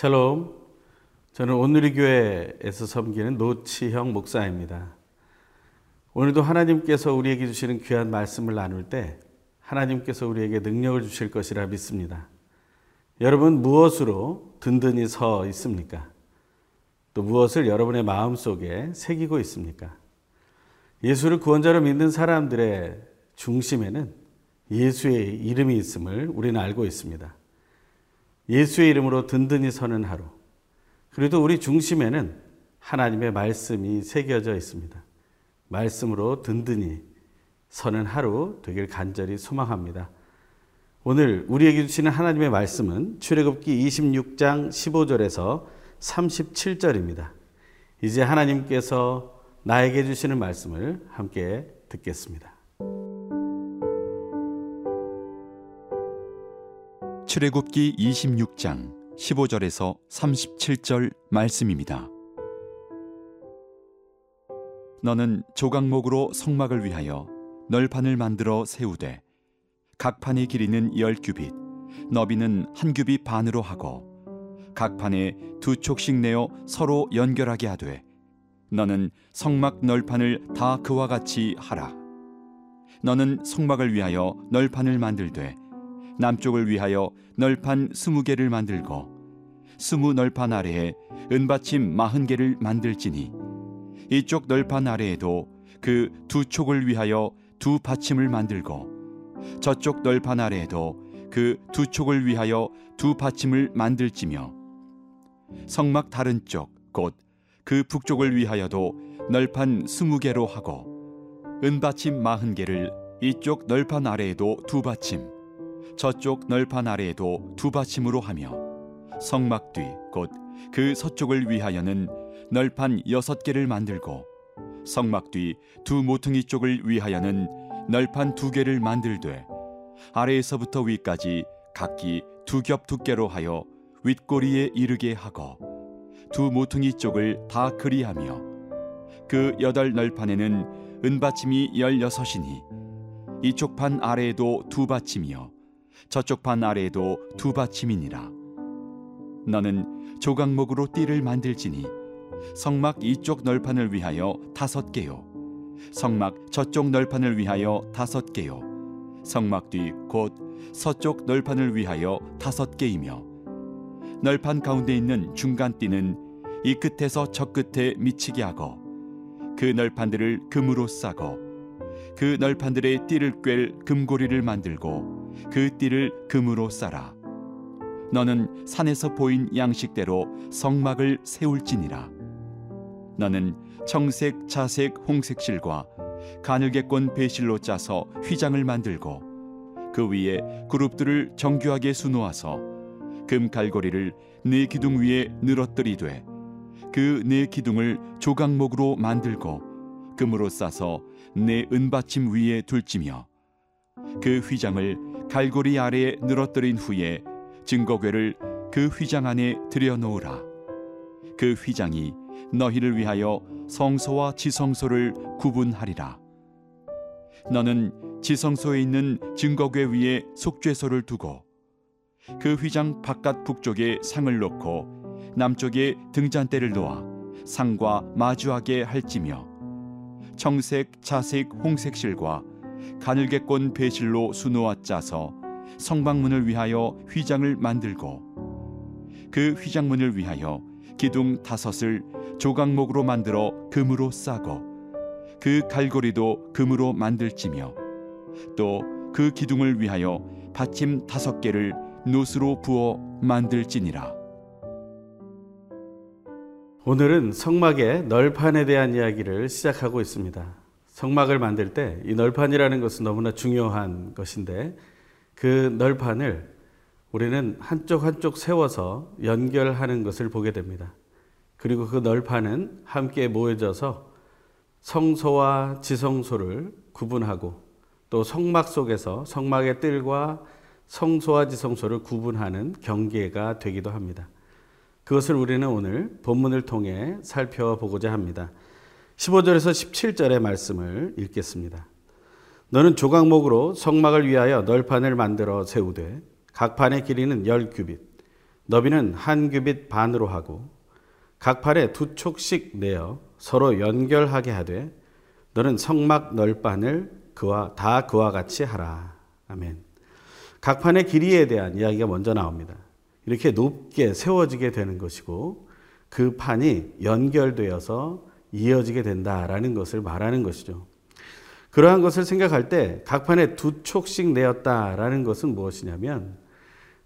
샬롬. 저는 오늘의 교회에서 섬기는 노치형 목사입니다. 오늘도 하나님께서 우리에게 주시는 귀한 말씀을 나눌 때 하나님께서 우리에게 능력을 주실 것이라 믿습니다. 여러분 무엇으로 든든히 서 있습니까? 또 무엇을 여러분의 마음 속에 새기고 있습니까? 예수를 구원자로 믿는 사람들의 중심에는 예수의 이름이 있음을 우리는 알고 있습니다. 예수의 이름으로 든든히 서는 하루. 그래도 우리 중심에는 하나님의 말씀이 새겨져 있습니다. 말씀으로 든든히 서는 하루 되길 간절히 소망합니다. 오늘 우리에게 주시는 하나님의 말씀은 출애굽기 26장 15절에서 37절입니다. 이제 하나님께서 나에게 주시는 말씀을 함께 듣겠습니다. 출애굽기 26장 15절에서 37절 말씀입니다. 너는 조각목으로 성막을 위하여 널판을 만들어 세우되 각 판의 길이는 열 규빗, 너비는 한 규빗 반으로 하고 각 판에 두 촉씩 내어 서로 연결하게 하되 너는 성막 널판을 다 그와 같이 하라. 너는 성막을 위하여 널판을 만들되 남쪽을 위하여 널판 스무 개를 만들고 스무 널판 아래에 은받침 마흔 개를 만들지니 이쪽 널판 아래에도 그 두 촉을 위하여 두 받침을 만들고 저쪽 널판 아래에도 그 두 촉을 위하여 두 받침을 만들지며 성막 다른 쪽 곧 그 북쪽을 위하여도 널판 스무 개로 하고 은받침 마흔 개를 이쪽 널판 아래에도 두 받침 저쪽 널판 아래에도 두 받침으로 하며 성막 뒤 곧 그 서쪽을 위하여는 널판 여섯 개를 만들고 성막 뒤 두 모퉁이 쪽을 위하여는 널판 두 개를 만들되 아래에서부터 위까지 각기 두 겹 두께로 하여 윗꼬리에 이르게 하고 두 모퉁이 쪽을 다 그리하며 그 여덟 널판에는 은받침이 열여섯이니 이쪽 판 아래에도 두 받침이요 저쪽 판 아래에도 두 받침이니라. 너는 조각목으로 띠를 만들지니 성막 이쪽 널판을 위하여 다섯 개요. 성막 저쪽 널판을 위하여 다섯 개요. 성막 뒤 곧 서쪽 널판을 위하여 다섯 개이며 널판 가운데 있는 중간 띠는 이 끝에서 저 끝에 미치게 하고 그 널판들을 금으로 싸고 그 널판들의 띠를 꿰 금고리를 만들고 그 띠를 금으로 싸라. 너는 산에서 보인 양식대로 성막을 세울지니라. 너는 청색, 자색, 홍색 실과 가늘게꼰 배실로 짜서 휘장을 만들고 그 위에 그룹들을 정교하게 수놓아서 금 갈고리를 네 기둥 위에 늘어뜨리되 그 네 기둥을 조각목으로 만들고 금으로 싸서 네 은받침 위에 둘지며 그 휘장을 갈고리 아래에 늘어뜨린 후에 증거궤를 그 휘장 안에 들여놓으라. 그 휘장이 너희를 위하여 성소와 지성소를 구분하리라. 너는 지성소에 있는 증거궤 위에 속죄소를 두고 그 휘장 바깥 북쪽에 상을 놓고 남쪽에 등잔대를 놓아 상과 마주하게 할지며 청색, 자색, 홍색 실과 가늘게 꼰 배실로 수놓아 짜서 성방문을 위하여 휘장을 만들고 그 휘장문을 위하여 기둥 다섯을 조각목으로 만들어 금으로 싸고 그 갈고리도 금으로 만들지며 또 그 기둥을 위하여 받침 다섯 개를 노스로 부어 만들지니라. 오늘은 성막의 널판에 대한 이야기를 시작하고 있습니다. 성막을 만들 때 이 널판이라는 것은 너무나 중요한 것인데 그 널판을 우리는 한쪽 한쪽 세워서 연결하는 것을 보게 됩니다. 그리고 그 널판은 함께 모여져서 성소와 지성소를 구분하고 또 성막 속에서 성막의 뜰과 성소와 지성소를 구분하는 경계가 되기도 합니다. 그것을 우리는 오늘 본문을 통해 살펴보고자 합니다. 15절에서 17절의 말씀을 읽겠습니다. 너는 조각목으로 성막을 위하여 널판을 만들어 세우되 각 판의 길이는 열 규빗, 너비는 한 규빗 반으로 하고 각 팔에 두 촉씩 내어 서로 연결하게 하되 너는 성막 널판을 그와 다 그와 같이 하라. 아멘. 각 판의 길이에 대한 이야기가 먼저 나옵니다. 이렇게 높게 세워지게 되는 것이고 그 판이 연결되어서 이어지게 된다라는 것을 말하는 것이죠. 그러한 것을 생각할 때 각 판에 두 촉씩 내었다라는 것은 무엇이냐면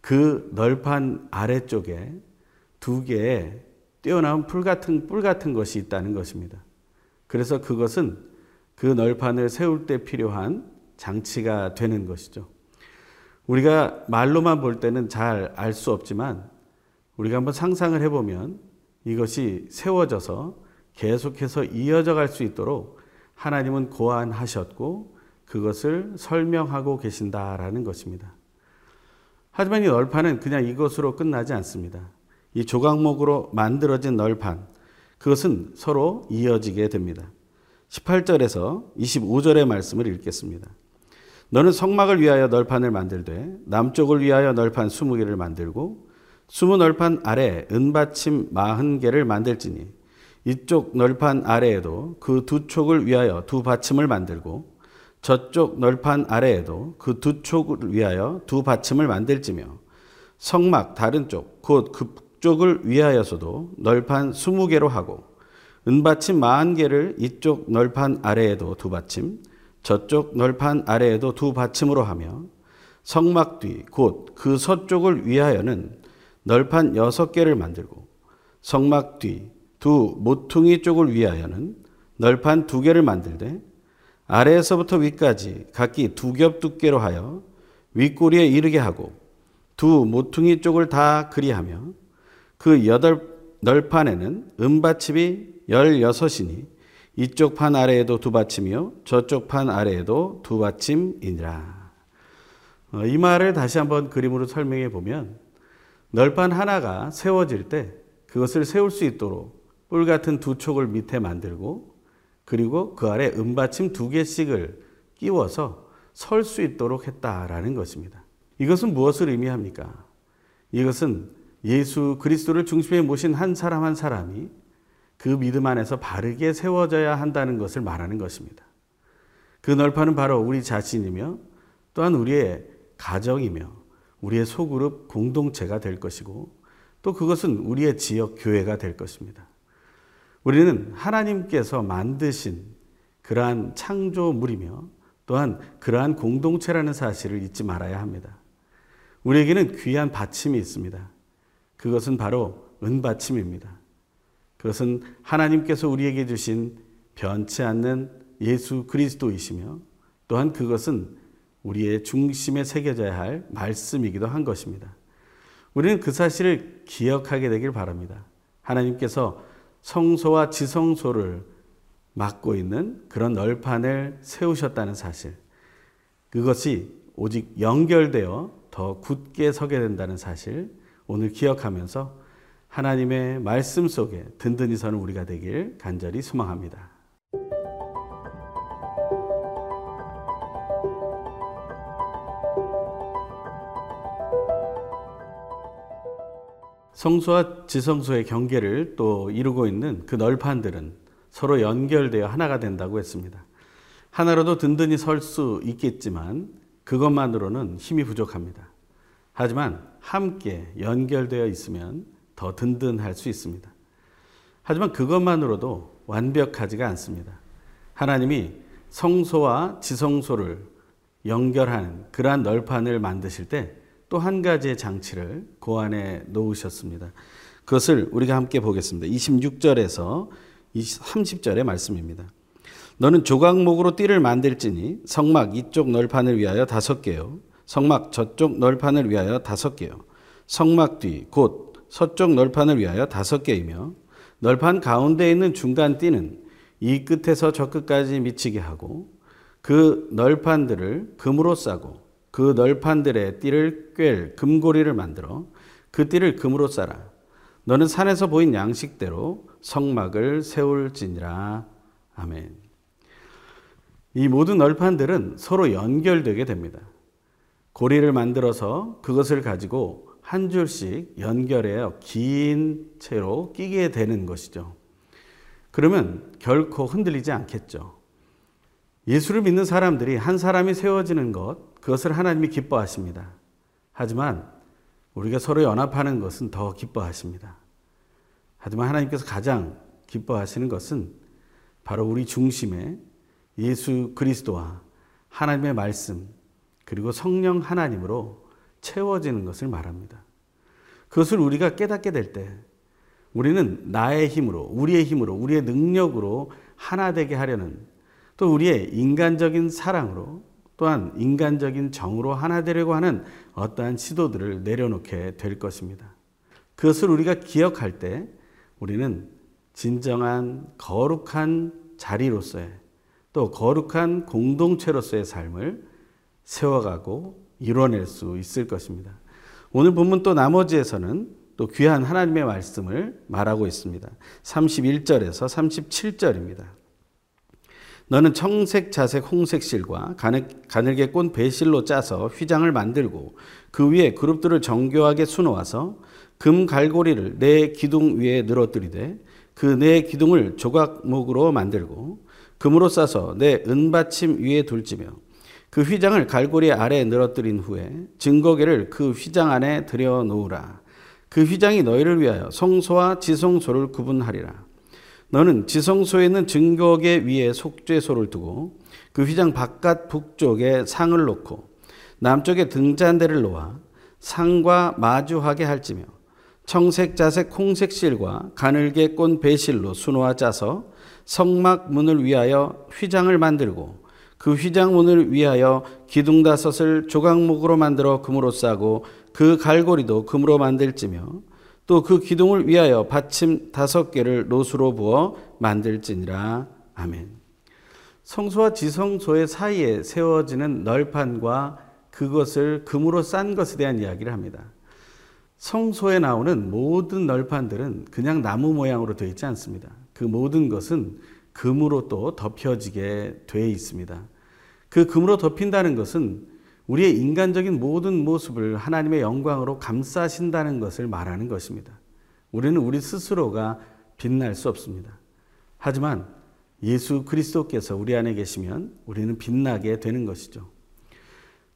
그 널판 아래쪽에 두 개의 뛰어나온 풀 같은 뿔 같은 것이 있다는 것입니다. 그래서 그것은 그 널판을 세울 때 필요한 장치가 되는 것이죠. 우리가 말로만 볼 때는 잘 알 수 없지만 우리가 한번 상상을 해보면 이것이 세워져서 계속해서 이어져 갈 수 있도록 하나님은 고안하셨고 그것을 설명하고 계신다라는 것입니다. 하지만 이 널판은 그냥 이것으로 끝나지 않습니다. 이 조각목으로 만들어진 널판, 그것은 서로 이어지게 됩니다. 18절에서 25절의 말씀을 읽겠습니다. 너는 성막을 위하여 널판을 만들되 남쪽을 위하여 널판 20개를 만들고 20 널판 아래 은받침 40개를 만들지니 이쪽 널판 아래에도 그 두 촉을 위하여 두 받침을 만들고 저쪽 널판 아래에도 그 두 촉을 위하여 두 받침을 만들지며 성막 다른 쪽 곧 그쪽을 위하여서도 널판 20개로 하고 은받침 40개를 이쪽 널판 아래에도 두 받침 저쪽 널판 아래에도 두 받침으로 하며 성막 뒤 곧 그 서쪽을 위하여는 널판 여섯 개를 만들고 성막 뒤 두 모퉁이 쪽을 위하여는 널판 두 개를 만들되 아래에서부터 위까지 각기 두 겹 두께로 하여 윗꼬리에 이르게 하고 두 모퉁이 쪽을 다 그리하며 그 여덟 널판에는 은받침이 열여섯이니 이쪽 판 아래에도 두 받침이요 저쪽 판 아래에도 두 받침이니라. 어, 이 말을 다시 한번 그림으로 설명해 보면 널판 하나가 세워질 때 그것을 세울 수 있도록 뿔 같은 두 촉을 밑에 만들고 그리고 그 아래 은받침 두 개씩을 끼워서 설 수 있도록 했다라는 것입니다. 이것은 무엇을 의미합니까? 이것은 예수 그리스도를 중심에 모신 한 사람 한 사람이 그 믿음 안에서 바르게 세워져야 한다는 것을 말하는 것입니다. 그 널판은 바로 우리 자신이며 또한 우리의 가정이며 우리의 소그룹 공동체가 될 것이고 또 그것은 우리의 지역 교회가 될 것입니다. 우리는 하나님께서 만드신 그러한 창조물이며 또한 그러한 공동체라는 사실을 잊지 말아야 합니다. 우리에게는 귀한 받침이 있습니다. 그것은 바로 은받침입니다. 그것은 하나님께서 우리에게 주신 변치 않는 예수 그리스도이시며 또한 그것은 우리의 중심에 새겨져야 할 말씀이기도 한 것입니다. 우리는 그 사실을 기억하게 되길 바랍니다. 하나님께서 성소와 지성소를 맡고 있는 그런 널판을 세우셨다는 사실. 그것이 오직 연결되어 더 굳게 서게 된다는 사실. 오늘 기억하면서 하나님의 말씀 속에 든든히 서는 우리가 되길 간절히 소망합니다. 성소와 지성소의 경계를 또 이루고 있는 그 널판들은 서로 연결되어 하나가 된다고 했습니다. 하나로도 든든히 설 수 있겠지만 그것만으로는 힘이 부족합니다. 하지만 함께 연결되어 있으면 더 든든할 수 있습니다. 하지만 그것만으로도 완벽하지가 않습니다. 하나님이 성소와 지성소를 연결하는 그러한 널판을 만드실 때 또 한 가지의 장치를 그 안에 놓으셨습니다. 그것을 우리가 함께 보겠습니다. 26절에서 30절의 말씀입니다. 너는 조각목으로 띠를 만들지니 성막 이쪽 널판을 위하여 다섯 개요. 성막 저쪽 널판을 위하여 다섯 개요. 성막 뒤 곧 서쪽 널판을 위하여 다섯 개이며 널판 가운데 있는 중간 띠는 이 끝에서 저 끝까지 미치게 하고 그 널판들을 금으로 싸고 그 널판들의 띠를 꿰 금고리를 만들어 그 띠를 금으로 싸라. 너는 산에서 보인 양식대로 성막을 세울지니라. 아멘. 이 모든 널판들은 서로 연결되게 됩니다. 고리를 만들어서 그것을 가지고 한 줄씩 연결해요. 긴 채로 끼게 되는 것이죠. 그러면 결코 흔들리지 않겠죠. 예수를 믿는 사람들이 한 사람이 세워지는 것, 그것을 하나님이 기뻐하십니다. 하지만 우리가 서로 연합하는 것은 더 기뻐하십니다. 하지만 하나님께서 가장 기뻐하시는 것은 바로 우리 중심에 예수 그리스도와 하나님의 말씀, 그리고 성령 하나님으로 채워지는 것을 말합니다. 그것을 우리가 깨닫게 될 때, 우리는 나의 힘으로, 우리의 힘으로, 우리의 능력으로 하나 되게 하려는 또 우리의 인간적인 사랑으로 또한 인간적인 정으로 하나 되려고 하는 어떠한 시도들을 내려놓게 될 것입니다. 그것을 우리가 기억할 때 우리는 진정한 거룩한 자리로서의 또 거룩한 공동체로서의 삶을 세워가고 이뤄낼 수 있을 것입니다. 오늘 본문 또 나머지에서는 또 귀한 하나님의 말씀을 말하고 있습니다. 31절에서 37절입니다. 너는 청색, 자색, 홍색 실과 가늘 게 꼰 배실로 짜서 휘장을 만들고 그 위에 그룹들을 정교하게 수놓아서 금 갈고리를 내 기둥 위에 늘어뜨리되 그 내 기둥을 조각목으로 만들고 금으로 싸서 내 은받침 위에 둘지며 그 휘장을 갈고리 아래에 늘어뜨린 후에 증거계를 그 휘장 안에 들여 놓으라. 그 휘장이 너희를 위하여 성소와 지성소를 구분하리라. 너는 지성소에 있는 증거계 위에 속죄소를 두고 그 휘장 바깥 북쪽에 상을 놓고 남쪽에 등잔대를 놓아 상과 마주하게 할지며 청색, 자색, 홍색 실과 가늘게 꼰 배실로 수놓아 짜서 성막 문을 위하여 휘장을 만들고 그 휘장문을 위하여 기둥 다섯을 조각목으로 만들어 금으로 싸고 그 갈고리도 금으로 만들지며 또 그 기둥을 위하여 받침 다섯 개를 노수로 부어 만들지니라. 아멘. 성소와 지성소의 사이에 세워지는 널판과 그것을 금으로 싼 것에 대한 이야기를 합니다. 성소에 나오는 모든 널판들은 그냥 나무 모양으로 되어 있지 않습니다. 그 모든 것은 금으로 또 덮여지게 되어 있습니다. 그 금으로 덮인다는 것은 우리의 인간적인 모든 모습을 하나님의 영광으로 감싸신다는 것을 말하는 것입니다. 우리는 우리 스스로가 빛날 수 없습니다. 하지만 예수 그리스도께서 우리 안에 계시면 우리는 빛나게 되는 것이죠.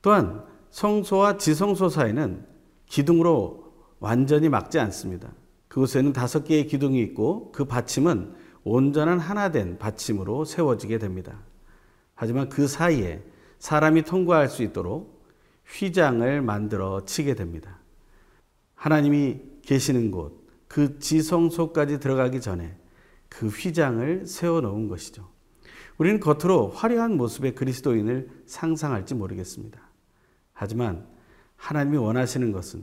또한 성소와 지성소 사이는 기둥으로 완전히 막지 않습니다. 그곳에는 다섯 개의 기둥이 있고 그 받침은 온전한 하나 된 받침으로 세워지게 됩니다. 하지만 그 사이에 사람이 통과할 수 있도록 휘장을 만들어 치게 됩니다. 하나님이 계시는 곳, 그 지성소까지 들어가기 전에 그 휘장을 세워 놓은 것이죠. 우리는 겉으로 화려한 모습의 그리스도인을 상상할지 모르겠습니다. 하지만 하나님이 원하시는 것은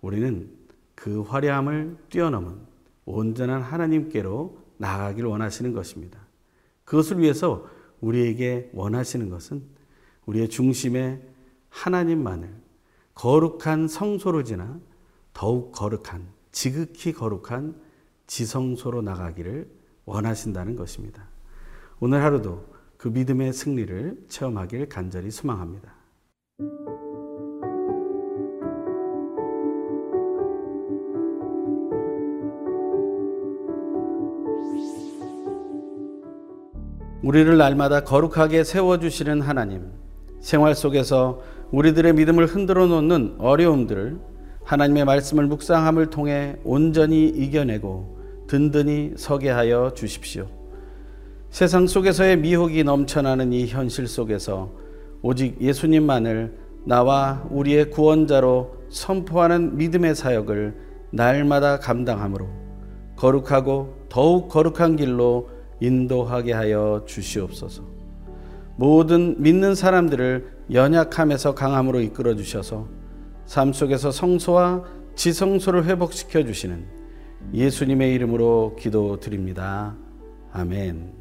우리는 그 화려함을 뛰어넘은 온전한 하나님께로 나아가기를 원하시는 것입니다. 그것을 위해서 우리에게 원하시는 것은 우리의 중심에 하나님만을 거룩한 성소로 지나 더욱 거룩한, 지극히 거룩한 지성소로 나가기를 원하신다는 것입니다. 오늘 하루도 그 믿음의 승리를 체험하길 간절히 소망합니다. 우리를 날마다 거룩하게 세워주시는 하나님, 생활 속에서 우리들의 믿음을 흔들어 놓는 어려움들을 하나님의 말씀을 묵상함을 통해 온전히 이겨내고 든든히 서게 하여 주십시오. 세상 속에서의 미혹이 넘쳐나는 이 현실 속에서 오직 예수님만을 나와 우리의 구원자로 선포하는 믿음의 사역을 날마다 감당함으로 거룩하고 더욱 거룩한 길로 인도하게 하여 주시옵소서. 모든 믿는 사람들을 연약함에서 강함으로 이끌어 주셔서 삶 속에서 성소와 지성소를 회복시켜 주시는 예수님의 이름으로 기도드립니다. 아멘.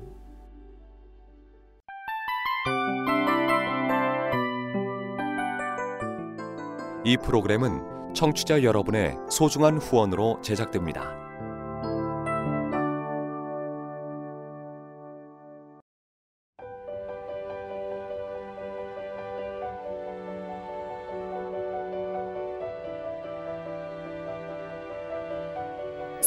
이 프로그램은 청취자 여러분의 소중한 후원으로 제작됩니다.